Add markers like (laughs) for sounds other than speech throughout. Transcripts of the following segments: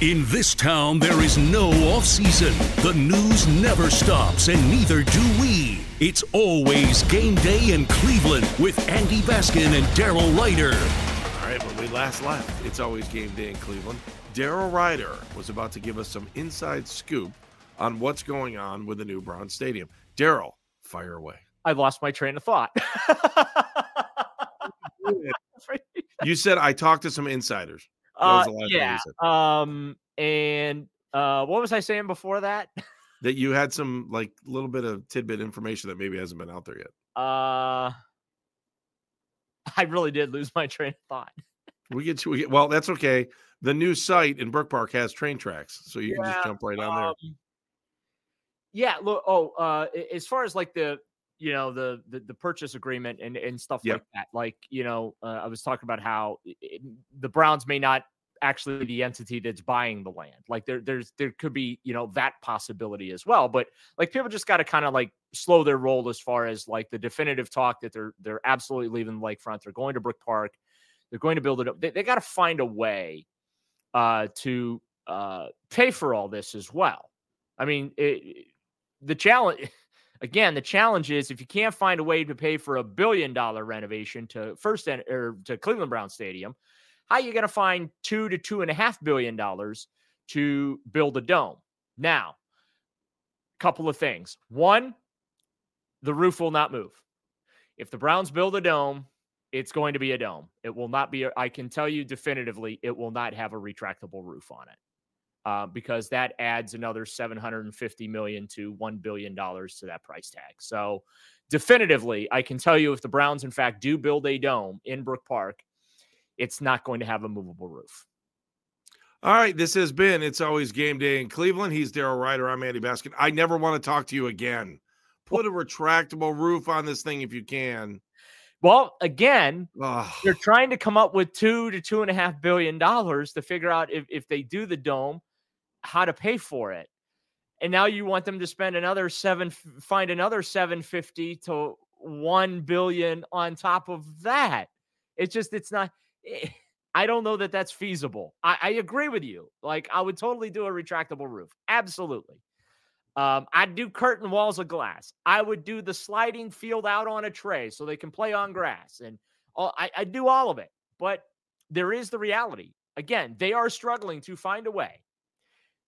In this town, there is no off season. The news never stops, and neither do we. It's always game day in Cleveland with Andy Baskin and Daryl Ruiter. All right, when we last left, it's always game day in Cleveland. Daryl Ruiter was about to give us some inside scoop on what's going on with the new Brown Stadium. Daryl, fire away. I lost my train of thought. (laughs) you said I talked to some insiders. Uh, yeah. Um, and uh, what was I saying before that? that you had some like little bit of tidbit information that maybe hasn't been out there yet. Uh, (laughs) I really did lose my train of thought. we get to we get, well, that's okay. The new site in Brook Park has train tracks, so you yeah, can just jump right on there. Um, yeah. Look. Oh, uh, as far as like the you know the the, the purchase agreement and and stuff yep. like that. Like you know, uh, I was talking about how it, the Browns may not actually the entity that's buying the land. Like there there's there could be you know that possibility as well. But like people just got to kind of like slow their roll as far as like the definitive talk that they're they're absolutely leaving the lakefront. They're going to Brook Park. They're going to build it up. They, they got to find a way uh, to uh, pay for all this as well. I mean, it, the challenge (laughs) again, the challenge is if you can't find a way to pay for a billion dollar renovation to first or to Cleveland Brown Stadium, how are you going to find two to two and a half billion dollars to build a dome? Now, a couple of things. One, the roof will not move. If the Browns build a dome, it's going to be a dome. It will not be, I can tell you definitively, it will not have a retractable roof on it uh, because that adds another 750 million to 1 billion dollars to that price tag. So definitively, I can tell you if the Browns in fact do build a dome in Brook Park, it's not going to have a movable roof. All right, this has been It's Always Game Day in Cleveland. He's Daryl Ruiter. I'm Andy Baskin. I never want to talk to you again. Put a retractable roof on this thing if you can. Well, again, Ugh. they're trying to come up with two to two and a half billion dollars to figure out if, if they do the dome, how to pay for it. And now you want them to spend another seven, find another 750 to 1 billion on top of that. It's just, it's not, eh, I don't know that that's feasible. I, I agree with you. Like, I would totally do a retractable roof. Absolutely. Um, I'd do curtain walls of glass. I would do the sliding field out on a tray so they can play on grass. And all, I, I do all of it. But there is the reality. Again, they are struggling to find a way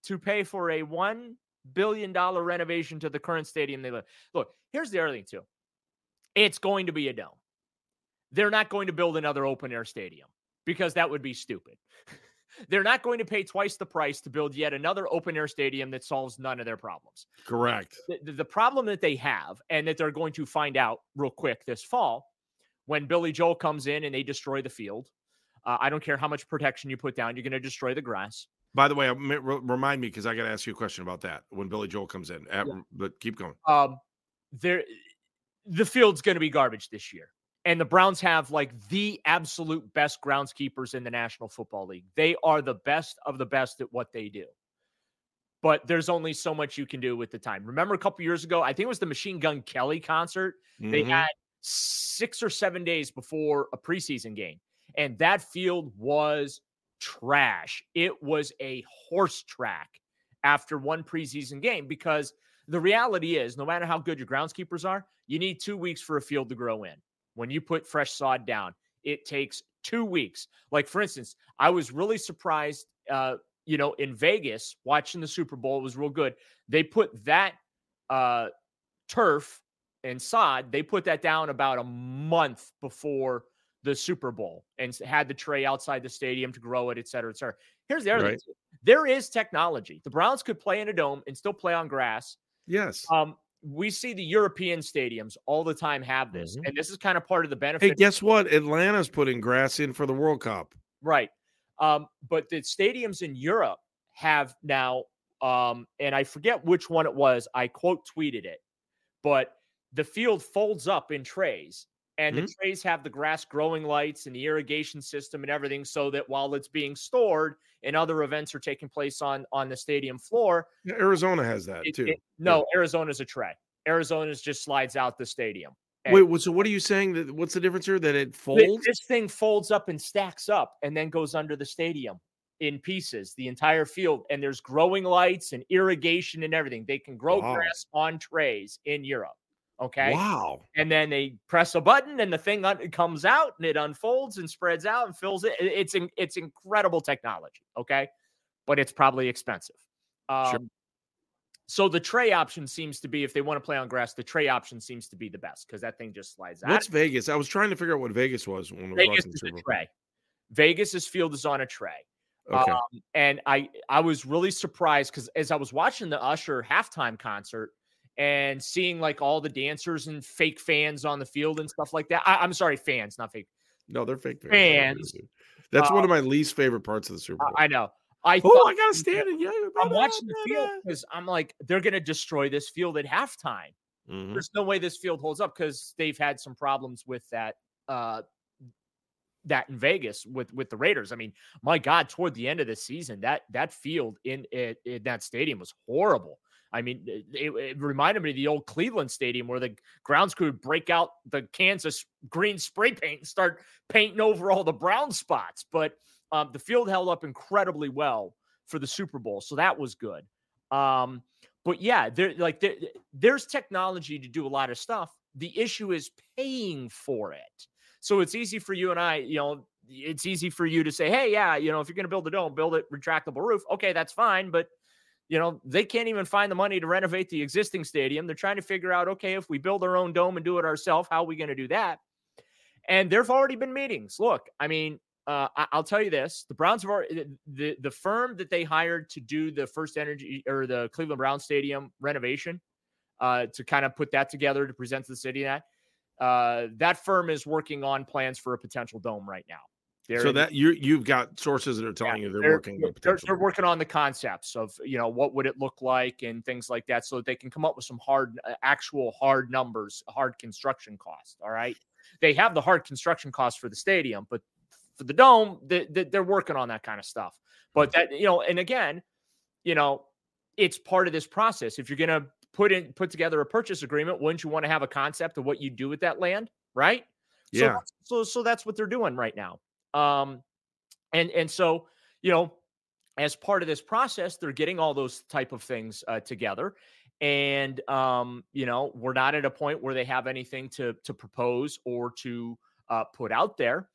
to pay for a $1 billion renovation to the current stadium they live. Look, here's the other thing, too it's going to be a dome. They're not going to build another open air stadium because that would be stupid. (laughs) They're not going to pay twice the price to build yet another open air stadium that solves none of their problems. Correct. The, the, problem that they have, and that they're going to find out real quick this fall, when Billy Joel comes in and they destroy the field. Uh, I don't care how much protection you put down, you're going to destroy the grass. By the way, remind me because I got to ask you a question about that when Billy Joel comes in. At, yeah. But keep going. Um, there, the field's going to be garbage this year, and the Browns have like the absolute best groundskeepers in the National Football League. They are the best of the best at what they do. But there's only so much you can do with the time. Remember a couple years ago, I think it was the Machine Gun Kelly concert. Mm-hmm. They had six or seven days before a preseason game, and that field was trash. It was a horse track after one preseason game because the reality is no matter how good your groundskeepers are, you need two weeks for a field to grow in. When you put fresh sod down, it takes two weeks. Like, for instance, I was really surprised, uh, you know, in Vegas watching the Super Bowl, it was real good. They put that uh, turf and sod, they put that down about a month before the Super Bowl and had the tray outside the stadium to grow it, et cetera, et cetera. Here's the other right. thing there is technology. The Browns could play in a dome and still play on grass. Yes. Um, we see the European stadiums all the time have this, mm-hmm. and this is kind of part of the benefit. Hey, guess what? Atlanta's putting grass in for the World Cup. Right. Um, but the stadiums in Europe have now, um, and I forget which one it was. I quote tweeted it, but the field folds up in trays and mm-hmm. the trays have the grass growing lights and the irrigation system and everything so that while it's being stored and other events are taking place on on the stadium floor yeah, arizona has that it, too it, no yeah. arizona's a tray arizona's just slides out the stadium and wait so what are you saying that what's the difference here that it folds this thing folds up and stacks up and then goes under the stadium in pieces, the entire field, and there's growing lights and irrigation and everything. They can grow Wow. grass on trays in Europe. Okay. Wow. And then they press a button and the thing un- comes out and it unfolds and spreads out and fills it. It- It's in- it's incredible technology. Okay. But it's probably expensive. Um, Sure. So the tray option seems to be if they want to play on grass, the tray option seems to be the best because that thing just slides out. What's Vegas? I was trying to figure out what Vegas was when we were Vegas is a tray. Vegas's field is on a tray. Okay. Um, and I I was really surprised because as I was watching the Usher halftime concert and seeing like all the dancers and fake fans on the field and stuff like that. I, am sorry, fans, not fake. no, they're fake fans. fans, That's one uh, of my least favorite parts of the Super Bowl. I, know. I oh, I gotta stand and yell. I'm watching the field because I'm like, they're gonna destroy this field at halftime. Mhm. There's no way this field holds up because they've had some problems with that uh that in Vegas with with the Raiders. I mean, my God, toward the end of the season, that that field in in, in that stadium was horrible. I mean, it, it- reminded me of the old Cleveland Stadium where the grounds crew would break out the Kansas green spray paint and start painting over all the brown spots. But um, the field held up incredibly well for the Super Bowl, so that was good. Um, but yeah, there like there, there's technology to do a lot of stuff. The issue is paying for it. So it's easy for you and I, you know, it's easy for you to say, hey, yeah, you know, if you're going to build a dome, build it retractable roof. Okay, that's fine. But, you know, they can't even find the money to renovate the existing stadium. They're trying to figure out, okay, if we build our own dome and do it ourselves, how are we going to do that? And there've already been meetings. Look, I mean, uh, I- I'll tell you this: the Browns have already, the the firm that they hired to do the FirstEnergy or the Cleveland Brown Stadium renovation, uh, to kind of put that together to present to the city. That uh, that firm is working on plans for a potential dome right now. They're So that you you've got sources that are telling you they're, they're, working. on they're, they're working on the concepts of you know what would it look like and things like that so that they can come up with some hard uh, actual hard numbers hard construction cost all right? They have the hard construction cost for the stadium but for the dome they, they, they're working on that kind of stuff. But that you know and again you know it's part of this process. If you're going to put in put together a purchase agreement wouldn't you want to have a concept of what you do with that land right? So Yeah. that's- so so that's what they're doing right now um and and so you know as part of this process they're getting all those type of things uh, together. And um you know we're not at a point where they have anything to to propose or to uh, put out there.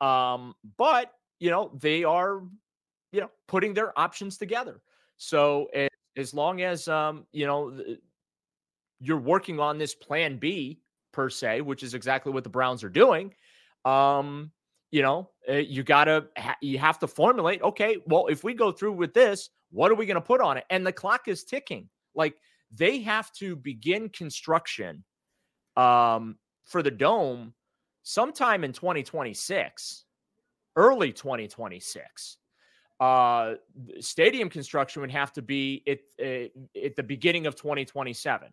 Um but you know they are you know putting their options together. So a- as long as um you know th- you're working on this plan b per se which is exactly what the browns are doing um you know uh, you gotta you have to formulate okay well if we go through with this what are we going to put on it? And the clock is ticking. Like they have to begin construction um for the dome sometime in 2026 early 2026 uh stadium construction would have to be at, uh, at the beginning of 2027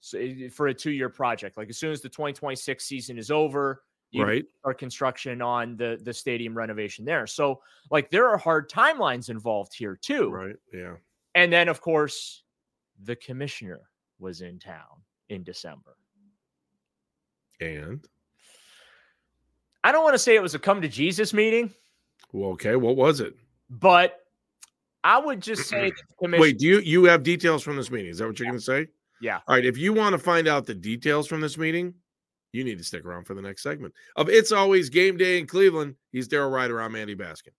so for a two-year project like as soon as the 2026 season is over you right. start construction on the the stadium renovation there. So like there are hard timelines involved here too. Right. Yeah. And then of course the commissioner was in town in December. And I don't want to say it was a come to Jesus meeting, well, okay. What was it? but I would just say that the commission Wait, do you you have details from this meeting? Is that what you're Yeah. going to say? Yeah. All right. If you want to find out the details from this meeting, you need to stick around for the next segment of It's Always Game Day in Cleveland. He's Daryl Ruiter. I'm Andy Baskin.